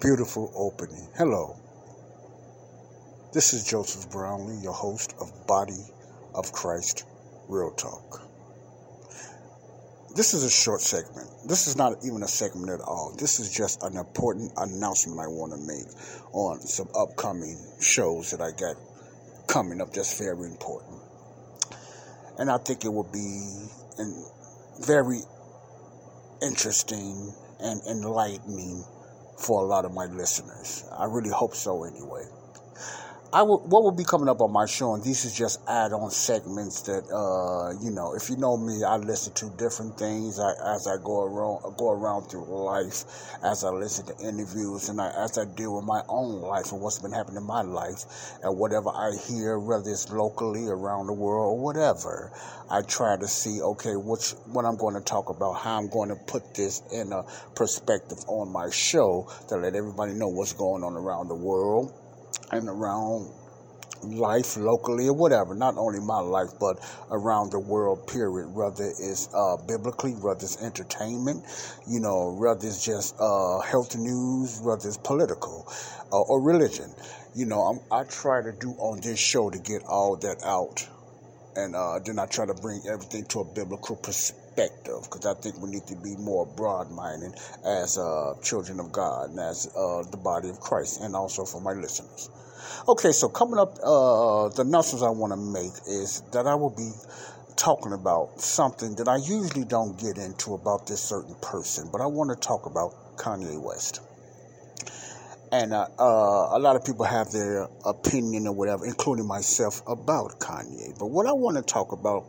Beautiful opening. Hello. This is Joseph Brownlee, your host of Body of Christ Real Talk. This is a short segment. This is not even a segment at all. This is just an important announcement I want to make on some upcoming shows that I got coming up that's very important. And I think it will be very interesting and enlightening for a lot of my listeners. I really hope so anyway. I will, what will be coming up on my show, and these is just add-on segments that, uh, you know, if you know me, I listen to different things as I go around, go around through life, as I listen to interviews, and I, as I deal with my own life and what's been happening in my life, and whatever I hear, whether it's locally, around the world, or whatever, I try to see, okay, which what I'm going to talk about, how I'm going to put this in a perspective on my show to let everybody know what's going on around the world and around life locally or whatever, not only my life, but around the world, period. Whether it's uh, biblically, whether it's entertainment, you know, whether it's just uh, health news, whether it's political uh, or religion. You know, I'm, I try to do on this show to get all that out. And uh, then I try to bring everything to a biblical perspective because I think we need to be more broad minded as uh, children of God and as uh, the body of Christ, and also for my listeners. Okay, so coming up, uh, the announcements I want to make is that I will be talking about something that I usually don't get into about this certain person, but I want to talk about Kanye West and uh, uh, a lot of people have their opinion or whatever, including myself, about Kanye. But what I want to talk about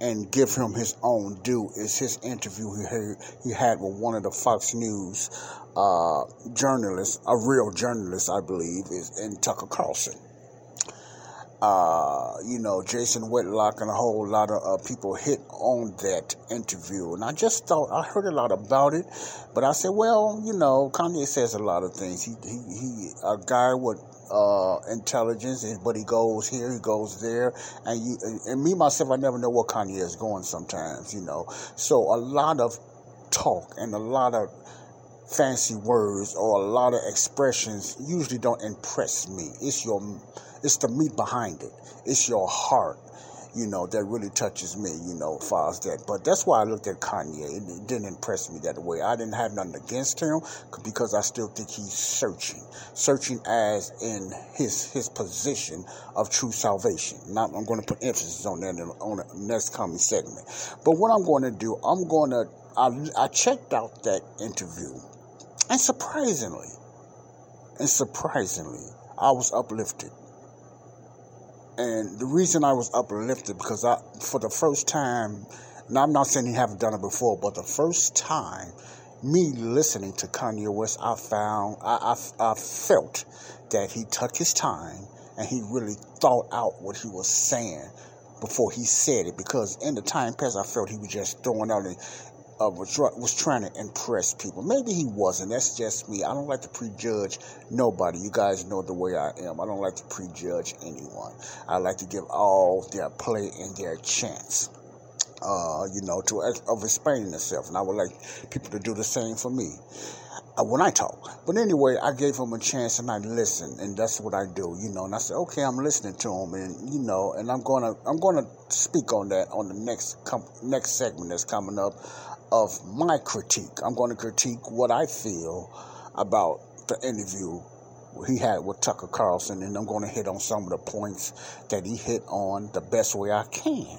and give him his own due is his interview he had, he had with one of the Fox News uh, journalists, a real journalist, I believe, is in Tucker Carlson uh, you know, Jason Whitlock and a whole lot of uh, people hit on that interview. And I just thought, I heard a lot about it, but I said, well, you know, Kanye says a lot of things. He, he, he a guy with uh, intelligence, but he goes here, he goes there, and you, and me myself, I never know what Kanye is going sometimes, you know. So a lot of talk and a lot of fancy words or a lot of expressions usually don't impress me. It's your it's the meat behind it. It's your heart, you know, that really touches me, you know, far as that. But that's why I looked at Kanye. It didn't impress me that way. I didn't have nothing against him because I still think he's searching, searching as in his his position of true salvation. Now I'm going to put emphasis on that on the next coming segment. But what I'm going to do, I'm going to I, I checked out that interview, and surprisingly, and surprisingly, I was uplifted. And the reason I was uplifted because I, for the first time, now I'm not saying he haven't done it before, but the first time, me listening to Kanye West, I found, I, I, I felt that he took his time and he really thought out what he was saying before he said it. Because in the time past, I felt he was just throwing out uh, was, was trying to impress people. Maybe he wasn't. That's just me. I don't like to prejudge nobody. You guys know the way I am. I don't like to prejudge anyone. I like to give all their play and their chance. Uh, you know, to of explaining themselves, and I would like people to do the same for me uh, when I talk. But anyway, I gave him a chance and I listened, and that's what I do, you know. And I said, okay, I'm listening to him, and you know, and I'm gonna I'm gonna speak on that on the next com- next segment that's coming up of my critique. I'm going to critique what I feel about the interview he had with Tucker Carlson, and I'm going to hit on some of the points that he hit on the best way I can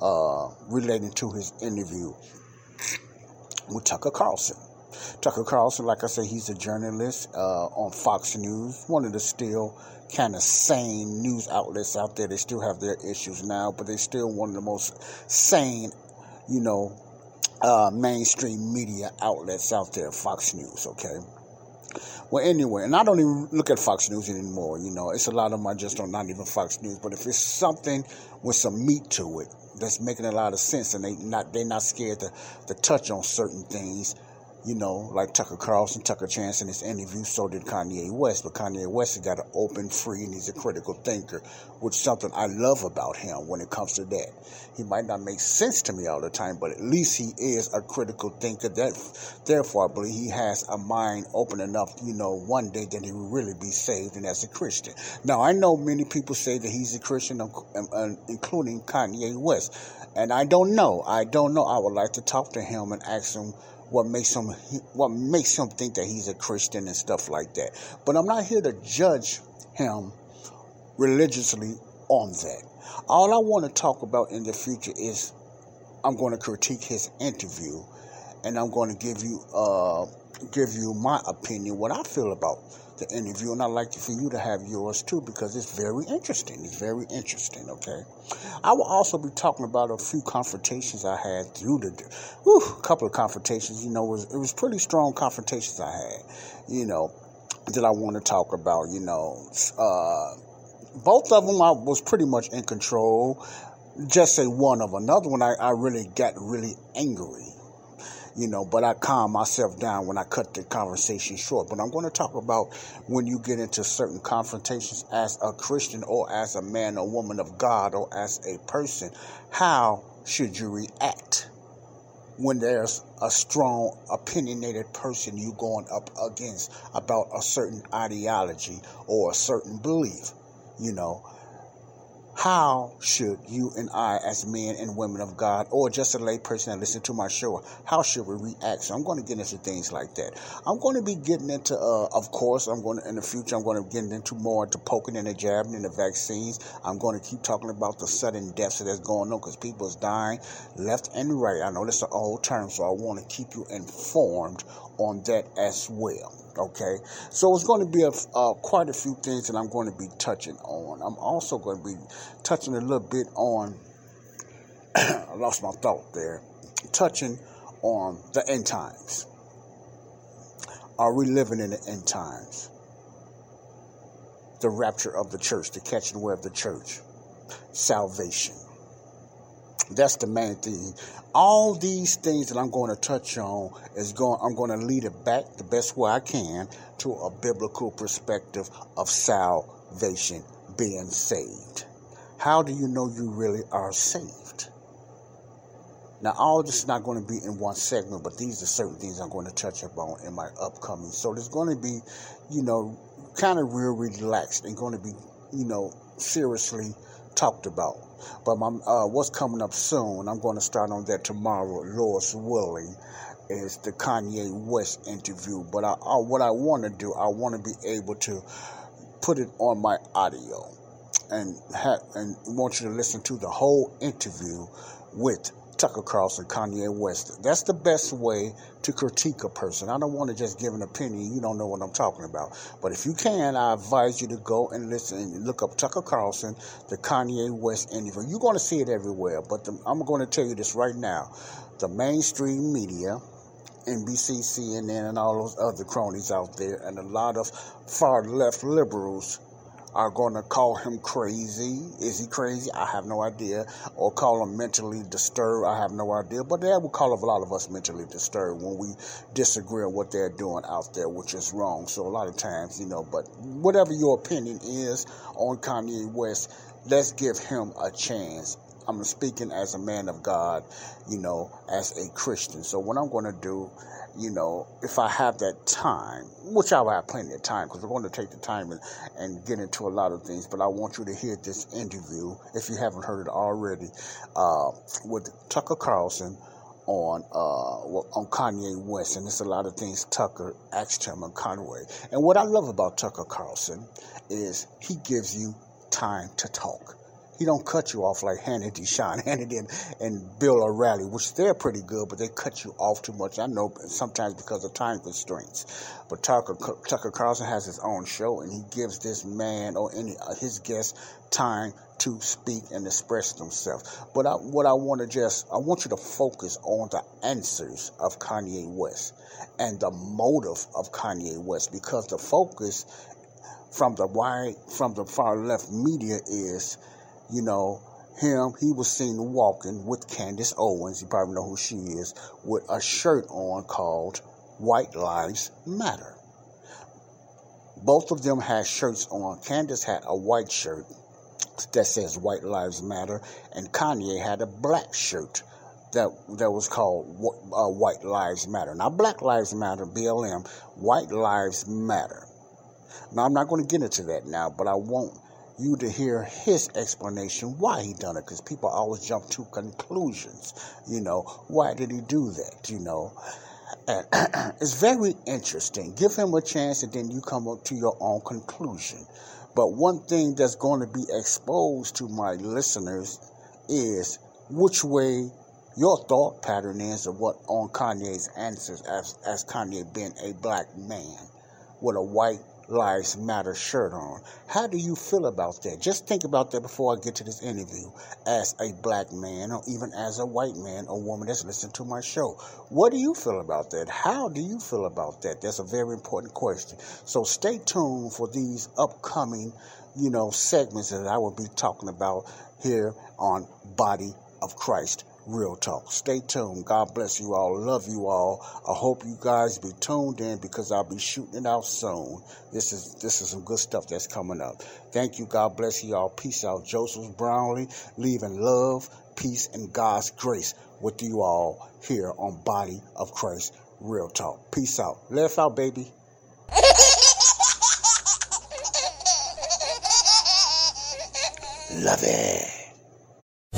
uh, relating to his interview with Tucker Carlson. Tucker Carlson, like I said, he's a journalist uh, on Fox News, one of the still kind of sane news outlets out there. They still have their issues now, but they're still one of the most sane, you know, uh, mainstream media outlets out there, Fox News, okay? Well, anyway, and I don't even look at Fox News anymore. You know, it's a lot of them I just don't, not even Fox News. But if it's something with some meat to it that's making a lot of sense, and they not they're not scared to to touch on certain things, you know, like Tucker Carlson, Tucker Chance in his interview, so did Kanye West. But Kanye West has got an open, free, and he's a critical thinker, which is something I love about him when it comes to that. He might not make sense to me all the time, but at least he is a critical thinker. That, therefore, I believe he has a mind open enough, you know, one day that he will really be saved and as a Christian. Now, I know many people say that he's a Christian, um, um, including Kanye West. And I don't know. I don't know. I would like to talk to him and ask him what makes him what makes him think that he's a Christian and stuff like that. But I'm not here to judge him religiously on that. All I want to talk about in the future is I'm going to critique his interview and I'm going to give you uh give you my opinion what I feel about the interview, and I'd like for you to have yours too because it's very interesting. It's very interesting, okay? I will also be talking about a few confrontations I had through the, whew, a couple of confrontations. You know, it was, it was pretty strong confrontations I had, you know, that I want to talk about. You know, uh, both of them I was pretty much in control. Just say one of another one, I, I really got really angry you know, but I calm myself down when I cut the conversation short. But I'm going to talk about when you get into certain confrontations as a Christian or as a man or woman of God or as a person. How should you react when there's a strong, opinionated person you're going up against about a certain ideology or a certain belief? You know, how should you and I, as men and women of God, or just a lay person that listen to my show, how should we react? So I'm going to get into things like that. I'm going to be getting into, uh, of course, I'm going to, in the future, I'm going to get into more into poking and the jabbing and the vaccines. I'm going to keep talking about the sudden deaths that's going on because people is dying left and right. I know that's an old term, so I want to keep you informed on that as well. Okay, so it's going to be a, uh, quite a few things that I'm going to be touching on. I'm also going to be touching a little bit on. I lost my thought there. Touching on the end times. Are we living in the end times? The rapture of the church, the catching away of the church, salvation. That's the main thing. All these things that I'm going to touch on is going. I'm going to lead it back the best way I can to a biblical perspective of salvation, being saved. How do you know you really are saved? Now, all this is not going to be in one segment, but these are certain things I'm going to touch upon in my upcoming. So there's going to be, you know, kind of real relaxed and going to be, you know, seriously talked about. But my, uh, what's coming up soon, I'm going to start on that tomorrow, Lord willing, is the Kanye West interview. But I, I, what I want to do, I want to be able to put it on my audio and have, and want you to listen to the whole interview with Tucker Carlson, Kanye West. That's the best way to critique a person. I don't want to just give an opinion. You don't know what I'm talking about. But if you can, I advise you to go and listen and look up Tucker Carlson, the Kanye West interview. You're going to see it everywhere. But the, I'm going to tell you this right now. The mainstream media, NBC, CNN, and all those other cronies out there, and a lot of far left liberals are going to call him crazy. Is he crazy? I have no idea. Or call him mentally disturbed. I have no idea. But they will call a lot of us mentally disturbed when we disagree on what they're doing out there, which is wrong. So a lot of times, you know, but whatever your opinion is on Kanye West, let's give him a chance. I'm speaking as a man of God, you know, as a Christian. So what I'm going to do you know, if I have that time, which I will have plenty of time because we're going to take the time and, and get into a lot of things. But I want you to hear this interview, if you haven't heard it already, uh, with Tucker Carlson on uh, on Kanye West, and it's a lot of things Tucker asked him on Kanye. And what I love about Tucker Carlson is he gives you time to talk. He don't cut you off like Hannity, Sean Hannity, and, and Bill O'Reilly, which they're pretty good, but they cut you off too much. I know sometimes because of time constraints. But Tucker, Tucker Carlson has his own show, and he gives this man or any uh, his guests time to speak and express themselves. But I, what I want to just, I want you to focus on the answers of Kanye West and the motive of Kanye West because the focus from the wide, from the far left media is, you know, him, he was seen walking with Candace Owens, you probably know who she is, with a shirt on called White Lives Matter. Both of them had shirts on. Candace had a white shirt that says White Lives Matter, and Kanye had a black shirt that that was called uh, White Lives Matter. Now, Black Lives Matter, BLM, White Lives Matter. Now, I'm not going to get into that now, but I want you to hear his explanation why he done it, because people always jump to conclusions. You know, why did he do that? You know. And it's very interesting. Give him a chance, and then you come up to your own conclusion. But one thing that's going to be exposed to my listeners is which way your thought pattern is of what on Kanye's answers as, as Kanye being a black man with a white Lives Matter shirt on. How do you feel about that? Just think about that before I get to this interview as a black man or even as a white man or woman that's listening to my show. What do you feel about that? How do you feel about that? That's a very important question. So stay tuned for these upcoming, you know, segments that I will be talking about here on Body of Christ Real Talk. Stay tuned. God bless you all. Love you all. I hope you guys be tuned in because I'll be shooting it out soon. This is this is some good stuff that's coming up. Thank you. God bless you all. Peace out. Joseph Brownlee, leaving love, peace, and God's grace with you all here on Body of Christ Real Talk. Peace out. Laugh out, baby. Love it.